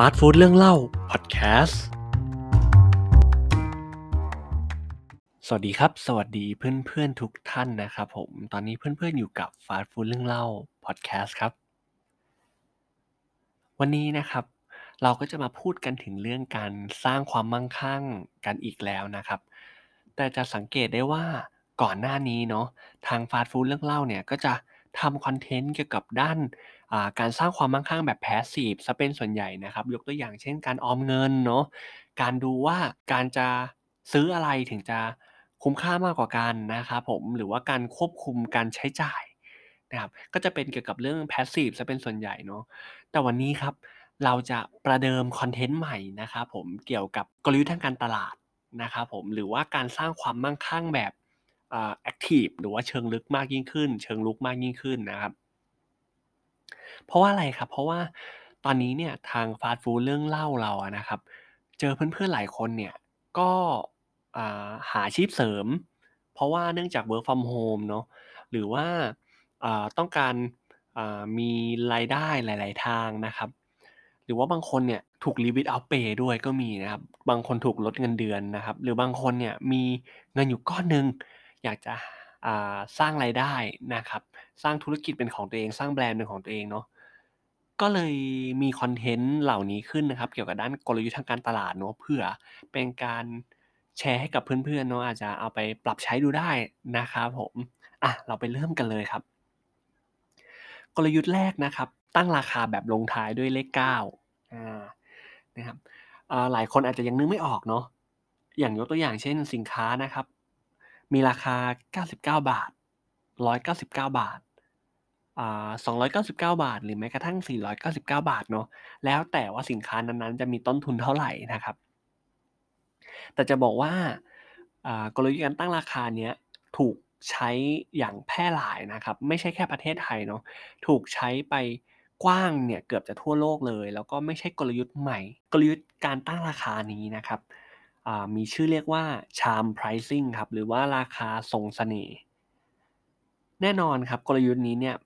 ฟาสต์ฟู้ดเรื่องเล่าพอดแคสต์ สวัสดีครับ สวัสดีเพื่อนๆทุกท่านนะครับผม ตอนนี้เพื่อนๆอยู่กับฟาสต์ฟู้ดเรื่องเล่าพอดแคสต์ครับ วันนี้นะครับ เราก็จะมาพูดกันถึงเรื่องการสร้างความมั่งคั่งกันอีกแล้วนะครับ แต่จะสังเกตได้ว่าก่อนหน้านี้เนาะทางฟาสต์ฟู้ดเรื่องเล่าเนี่ยก็จะ ทำคอนเทนต์เกี่ยวกับด้านการสร้างความมั่งคั่งแบบ passive ซะเป็นส่วนใหญ่นะครับ ยกตัวอย่างเช่นการออมเงินเนาะการดูว่าการจะซื้ออะไรถึงจะคุ้มค่ามากกว่ากันนะครับผมหรือว่าการควบคุมการใช้จ่ายนะครับก็จะเป็นเกี่ยวกับเรื่อง passive ซะเป็นส่วนใหญ่เนาะแต่วันนี้ครับเราจะประเดิมคอนเทนต์ใหม่นะครับผมเกี่ยวกับกลยุทธ์ทางการตลาดนะครับผมหรือว่าการสร้างความมั่งคั่งแบบ active หรือว่าเชิงลึกมากยิ่งขึ้น เชิงรุกมากยิ่งขึ้นนะครับ เพราะว่าอะไรครับ เพราะว่าตอนนี้เนี่ยทางฟาสต์ฟู้ดเรื่องเล่าเราอะนะครับ เจอเพื่อนๆหลายคนเนี่ยก็หาชีพเสริม เพราะว่าเนื่องจาก work from home เนาะหรือว่าต้องการมีรายได้หลาย ๆ ทางนะครับ หรือว่าบางคนเนี่ยถูก leave without pay ด้วยก็มีนะครับ บางคนถูกลดเงินเดือนนะครับ หรือบางคนเนี่ยมีเงินอยู่ก้อนหนึ่ง อยากจะสร้างรายได้นะครับ สร้างธุรกิจเป็นของตัวเอง สร้างแบรนด์เป็นของตัวเองเนาะก็เลยมีคอนเทนต์เหล่านี้ขึ้นนะครับ เกี่ยวกับด้านกลยุทธ์ทางการตลาดเนาะเพื่อเป็นการแชร์ให้กับเพื่อนๆเนาะอาจจะเอาไปปรับใช้ดูได้นะครับผมอะเราไปเริ่มกันเลยครับ กลยุทธ์แรกนะครับ ตั้งราคาแบบลงท้ายด้วยเลข9อ่านะครับหลายคนอาจจะยังนึกไม่ออกเนาะอย่างยกตัวอย่างเช่นสินค้านะครับ มีราคา 99 บาท 199 บาทอ่า299 บาท หรือแม้กระทั่ง 499 บาทเนาะแล้วแต่ว่าสินค้านั้นๆ จะมีต้นทุนเท่าไหร่นะครับ แต่จะบอกว่าอ่ากลยุทธ์การตั้งราคาเนี้ยถูกใช้อย่างแพร่หลายนะครับ ไม่ใช่แค่ประเทศไทยเนาะถูกใช้ไปกว้างเนี่ยเกือบจะทั่วโลกเลย แล้วก็ไม่ใช่กลยุทธ์ใหม่ กลยุทธ์การตั้งราคานี้นะครับ มีชื่อเรียกว่า charm pricing ครับหรือว่าราคาทรงสเสน่ห์แน่นอนครับกลยุทธ์นี้เนี่ย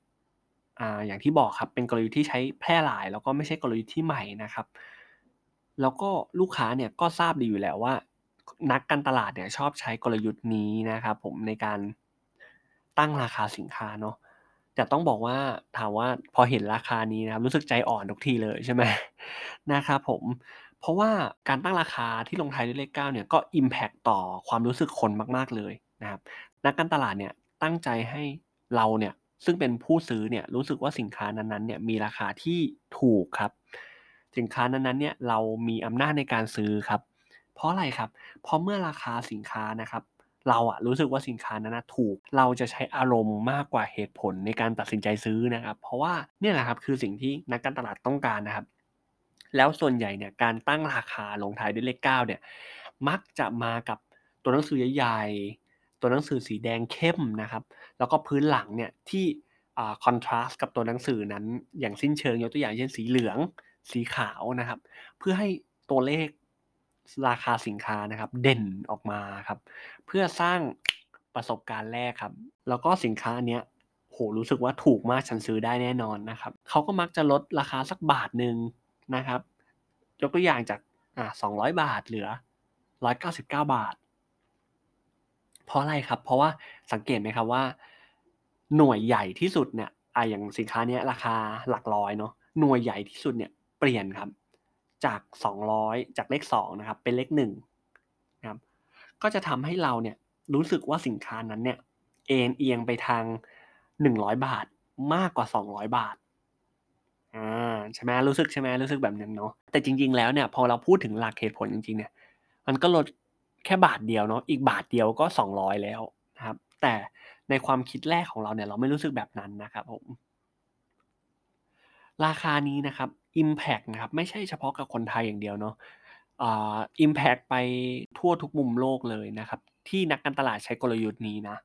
ออย่างที่บอกครับเป็นกลยุทธ์ที่ใช้แพร่หลาย แล้วก็ไม่ใช่กลยุทธ์ที่ใหม่นะครับ แล้วก็ลูกค้าเนี่ยก็ทราบดีอยู่แล้วว่า นักการตลาดเนี่ยชอบใช้กลยุทธ์นี้นะครับผมในการตั้งราคาสินค้าเนาะแต่ต้องบอกว่าถามว่าพอเห็นราคานี้นะครับรู้สึกใจอ่อนทุกทีเลยใช่ไหมนะครับผม เพราะว่าการตั้งราคาที่ลงท้ายด้วยเลข9เนี่ยก็ impact ต่อความรู้สึกคนมากๆเลยนะครับนักการตลาดเนี่ยตั้งใจให้เราเนี่ยซึ่งเป็นผู้ซื้อเนี่ยรู้สึกว่าสินค้านั้นๆเนี่ยมีราคาที่ถูกครับ สินค้านั้นๆเนี่ยเรามีอำนาจในการซื้อครับ เพราะอะไรครับเพราะเมื่อราคาสินค้านะครับ เราอะรู้สึกว่าสินค้านั้นถูก เราจะใช้อารมณ์มากกว่าเหตุผลในการตัดสินใจซื้อนะครับ เพราะว่าเนี่ยแหละครับคือสิ่งที่นักการตลาดต้องการนะครับ แล้วส่วนใหญ่เนี่ยการตั้งราคาลงท้ายด้วยเลข9เนี่ยมักจะมากับตัวหนังสือใหญ่ๆตัวหนังสือสีแดงเข้มนะครับ แล้วก็พื้นหลังเนี่ยที่คอนทราสต์กับตัวหนังสือนั้นอย่างสิ้นเชิงยกตัวอย่างเช่นสีเหลืองสีขาวนะครับ เพื่อให้ตัวเลขราคาสินค้านะครับ เด่นออกมาครับ เพื่อสร้างประสบการณ์แรกครับ แล้วก็สินค้าเนี้ยโหรู้สึกว่าถูกมากฉันซื้อได้แน่นอนนะครับเขาก็มักจะลดราคาสักบาทหนึ่ง นะครับ ยกตัวอย่างจากอ่าสองร้อยบาทเหลือร้อยเก้าสิบเก้าบาท เพราะอะไรครับ เพราะว่าสังเกตไหมครับว่า หน่วยใหญ่ที่สุดเนี่ยอ่าอย่างสินค้าเนี้ยราคาหลักร้อยเนาะหน่วยใหญ่ที่สุดเนี่ยเปลี่ยนครับจากสองร้อยจากเลขสองนะครับเป็นเลขหนึ่งนะครับก็จะทำให้เราเนี่ยรู้สึกว่าสินค้านั้นเนี่ยเอ็นเอียงไปทางหนึ่งร้อยบาทมากกว่าสองร้อยบาทอ่า ใช่ไหมรู้สึกใช่ไหมรู้สึกแบบนั้นเนาะแต่จริง ๆ แล้วเนี่ยพอเราพูดถึงหลักเหตุผลจริงๆเนี่ยมันก็ลดแค่บาทเดียวเนาะอีกบาทเดียวก็สองร้อยแล้วนะครับ แต่ในความคิดแรกของเราเนี่ยเราไม่รู้สึกแบบนั้นนะครับผมราคานี้นะครับ Impact นะครับไม่ใช่เฉพาะกับคนไทยอย่างเดียวเนาะอ่า Impact ไปทั่วทุกมุมโลกเลยนะครับ ที่นักการตลาดใช้กลยุทธ์นี้นะ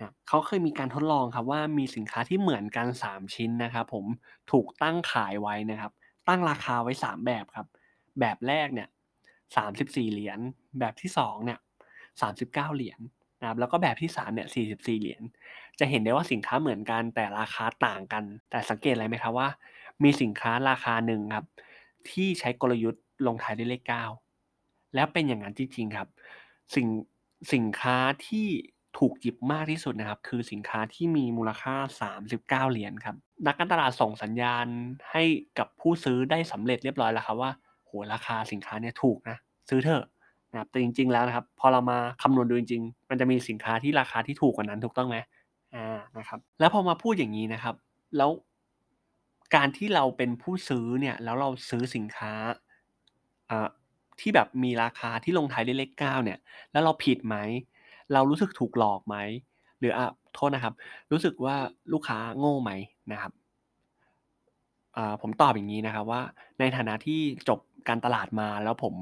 นะเขาเคยมีการทดลองครับว่ามีสินค้าที่เหมือนกัน 3 ชิ้นนะครับผมถูกตั้งขายไว้นะครับ ตั้งราคาไว้ 3 แบบครับ แบบแรกเนี่ย34เหรียญแบบที่2เนี่ย39เหรียญนะครับแล้วก็แบบที่3เนี่ย44เหรียญจะเห็นได้ว่าสินค้าเหมือนกันแต่ราคาต่างกัน แต่สังเกตอะไรไหมครับว่า มีสินค้าราคาหนึ่งครับ ที่ใช้กลยุทธ์ลงท้ายด้วยเลข9แล้วเป็นอย่างนั้นจริงๆครับ สิ่งสินค้าที่ ถูกหยิบมากที่สุดนะครับ คือสินค้าที่มีมูลค่า 39 เหรียญครับ นักการตลาดส่งสัญญาณให้กับผู้ซื้อได้สำเร็จเรียบร้อยแล้วครับว่าโหราคาสินค้าเนี่ยถูกนะซื้อเถอะนะครับแต่จริง ๆ แล้วนะครับ พอเรามาคำนวณดูจริง ๆ มันจะมีสินค้าที่ราคาที่ถูกกว่านั้นถูกต้องไหมอ่านะครับ แล้วพอมาพูดอย่างนี้นะครับ แล้วการที่เราเป็นผู้ซื้อเนี่ยแล้วเราซื้อสินค้าอ่าที่แบบมีราคาที่ลงท้ายด้วยเลขเก้าเนี่ย แล้วเราผิดไหม เรารู้สึกถูกหลอกไหมหรืออะโทษนะครับ รู้สึกว่าลูกค้าโง่ไหมนะครับอ่าผมตอบอย่างนี้นะครับว่าในฐานะที่จบการตลาดมาแล้วผม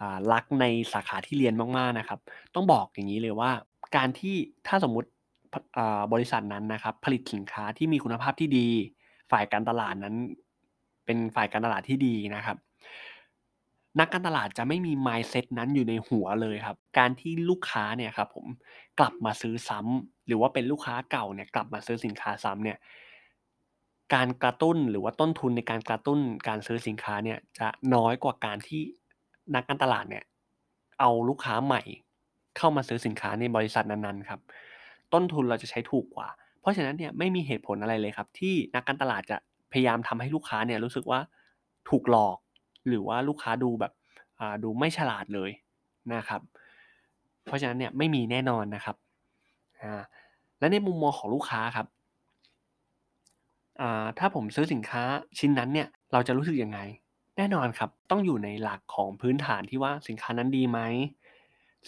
อ่ารักในสาขาที่เรียนมากๆนะครับ ต้องบอกอย่างนี้เลยว่า การที่ถ้าสมมุติอ่าบริษัทนั้นนะครับ ผลิตสินค้าที่มีคุณภาพที่ดี ฝ่ายการตลาดนั้น เป็นฝ่ายการตลาดที่ดีนะครับ นักการตลาดจะไม่มี mindset นั้นอยู่ในหัวเลยครับ การที่ลูกค้าเนี่ยครับผมกลับมาซื้อซ้ำหรือว่าเป็นลูกค้าเก่าเนี่ยกลับมาซื้อสินค้าซ้ำเนี่ยการกระตุ้นหรือว่าต้นทุนในการกระตุ้นการซื้อสินค้าเนี่ยจะน้อยกว่าการที่นักการตลาดเนี่ยเอาลูกค้าใหม่เข้ามาซื้อสินค้าในบริษัทนั้นๆครับต้นทุนเราจะใช้ถูกกว่า เพราะฉะนั้นเนี่ยไม่มีเหตุผลอะไรเลยครับ ที่นักการตลาดจะพยายามทำให้ลูกค้าเนี่ยรู้สึกว่าถูกหลอก หรือว่าลูกค้าดูแบบดูไม่ฉลาดเลยนะครับ เพราะฉะนั้นเนี่ยไม่มีแน่นอนนะครับและในมุมมองของลูกค้าครับถ้าผมซื้อสินค้าชิ้นนั้นเนี่ยเราจะรู้สึกยังไง แน่นอนครับต้องอยู่ในหลักของพื้นฐานที่ว่าสินค้านั้นดีไหม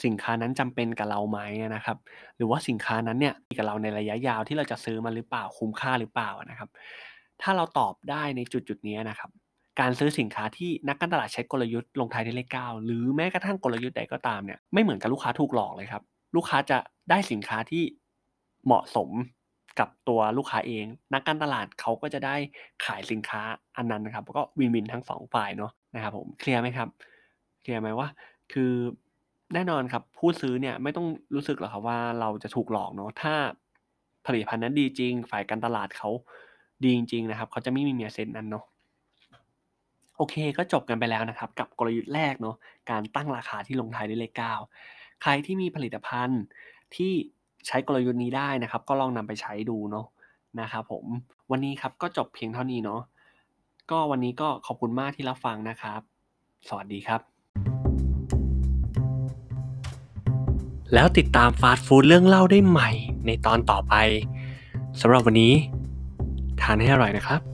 สินค้านั้นจำเป็นกับเราไหมนะครับ หรือว่าสินค้านั้นเนี่ยมีกับเราในระยะยาวที่เราจะซื้อมันหรือเปล่าคุ้มค่าหรือเปล่านะครับ ถ้าเราตอบได้ในจุดๆนี้นะครับ การซื้อสินค้าที่นักการตลาดใช้กลยุทธ์ลงท้ายด้วยเลข9หรือแม้กระทั่งกลยุทธ์ใดก็ตามเนี่ยไม่เหมือนกับลูกค้าถูกหลอกเลยครับ ลูกค้าจะได้สินค้าที่เหมาะสมกับตัวลูกค้าเอง นักการตลาดเขาก็จะได้ขายสินค้าอันนั้นนะครับก็วินๆทั้ง2ฝ่ายเนาะนะครับผมเคลียร์ไหมครับเคลียร์ไหมว่า คือแน่นอนครับผู้ซื้อเนี่ยไม่ต้องรู้สึกหรอกครับว่าเราจะถูกหลอกเนาะถ้าผลิตภัณฑ์นั้นดีจริง ฝ่ายการตลาดเขาดีจริงๆนะครับเขาจะไม่มี mindset นั้นเนาะ โอเคก็จบกันไปแล้วนะครับ กับกลยุทธ์แรกเนาะการตั้งราคาที่ลงท้ายด้วยเลข 9 ใครที่มีผลิตภัณฑ์ที่ใช้กลยุทธ์นี้ได้นะครับ ก็ลองนำไปใช้ดูเนาะนะครับผมวันนี้ครับก็จบเพียงเท่านี้เนาะก็วันนี้ก็ขอบคุณมากที่รับฟังนะครับ สวัสดีครับ แล้วติดตามฟาสต์ฟู้ดเรื่องเล่าได้ใหม่ในตอนต่อไปสำหรับวันนี้ ทานให้อร่อยนะครับ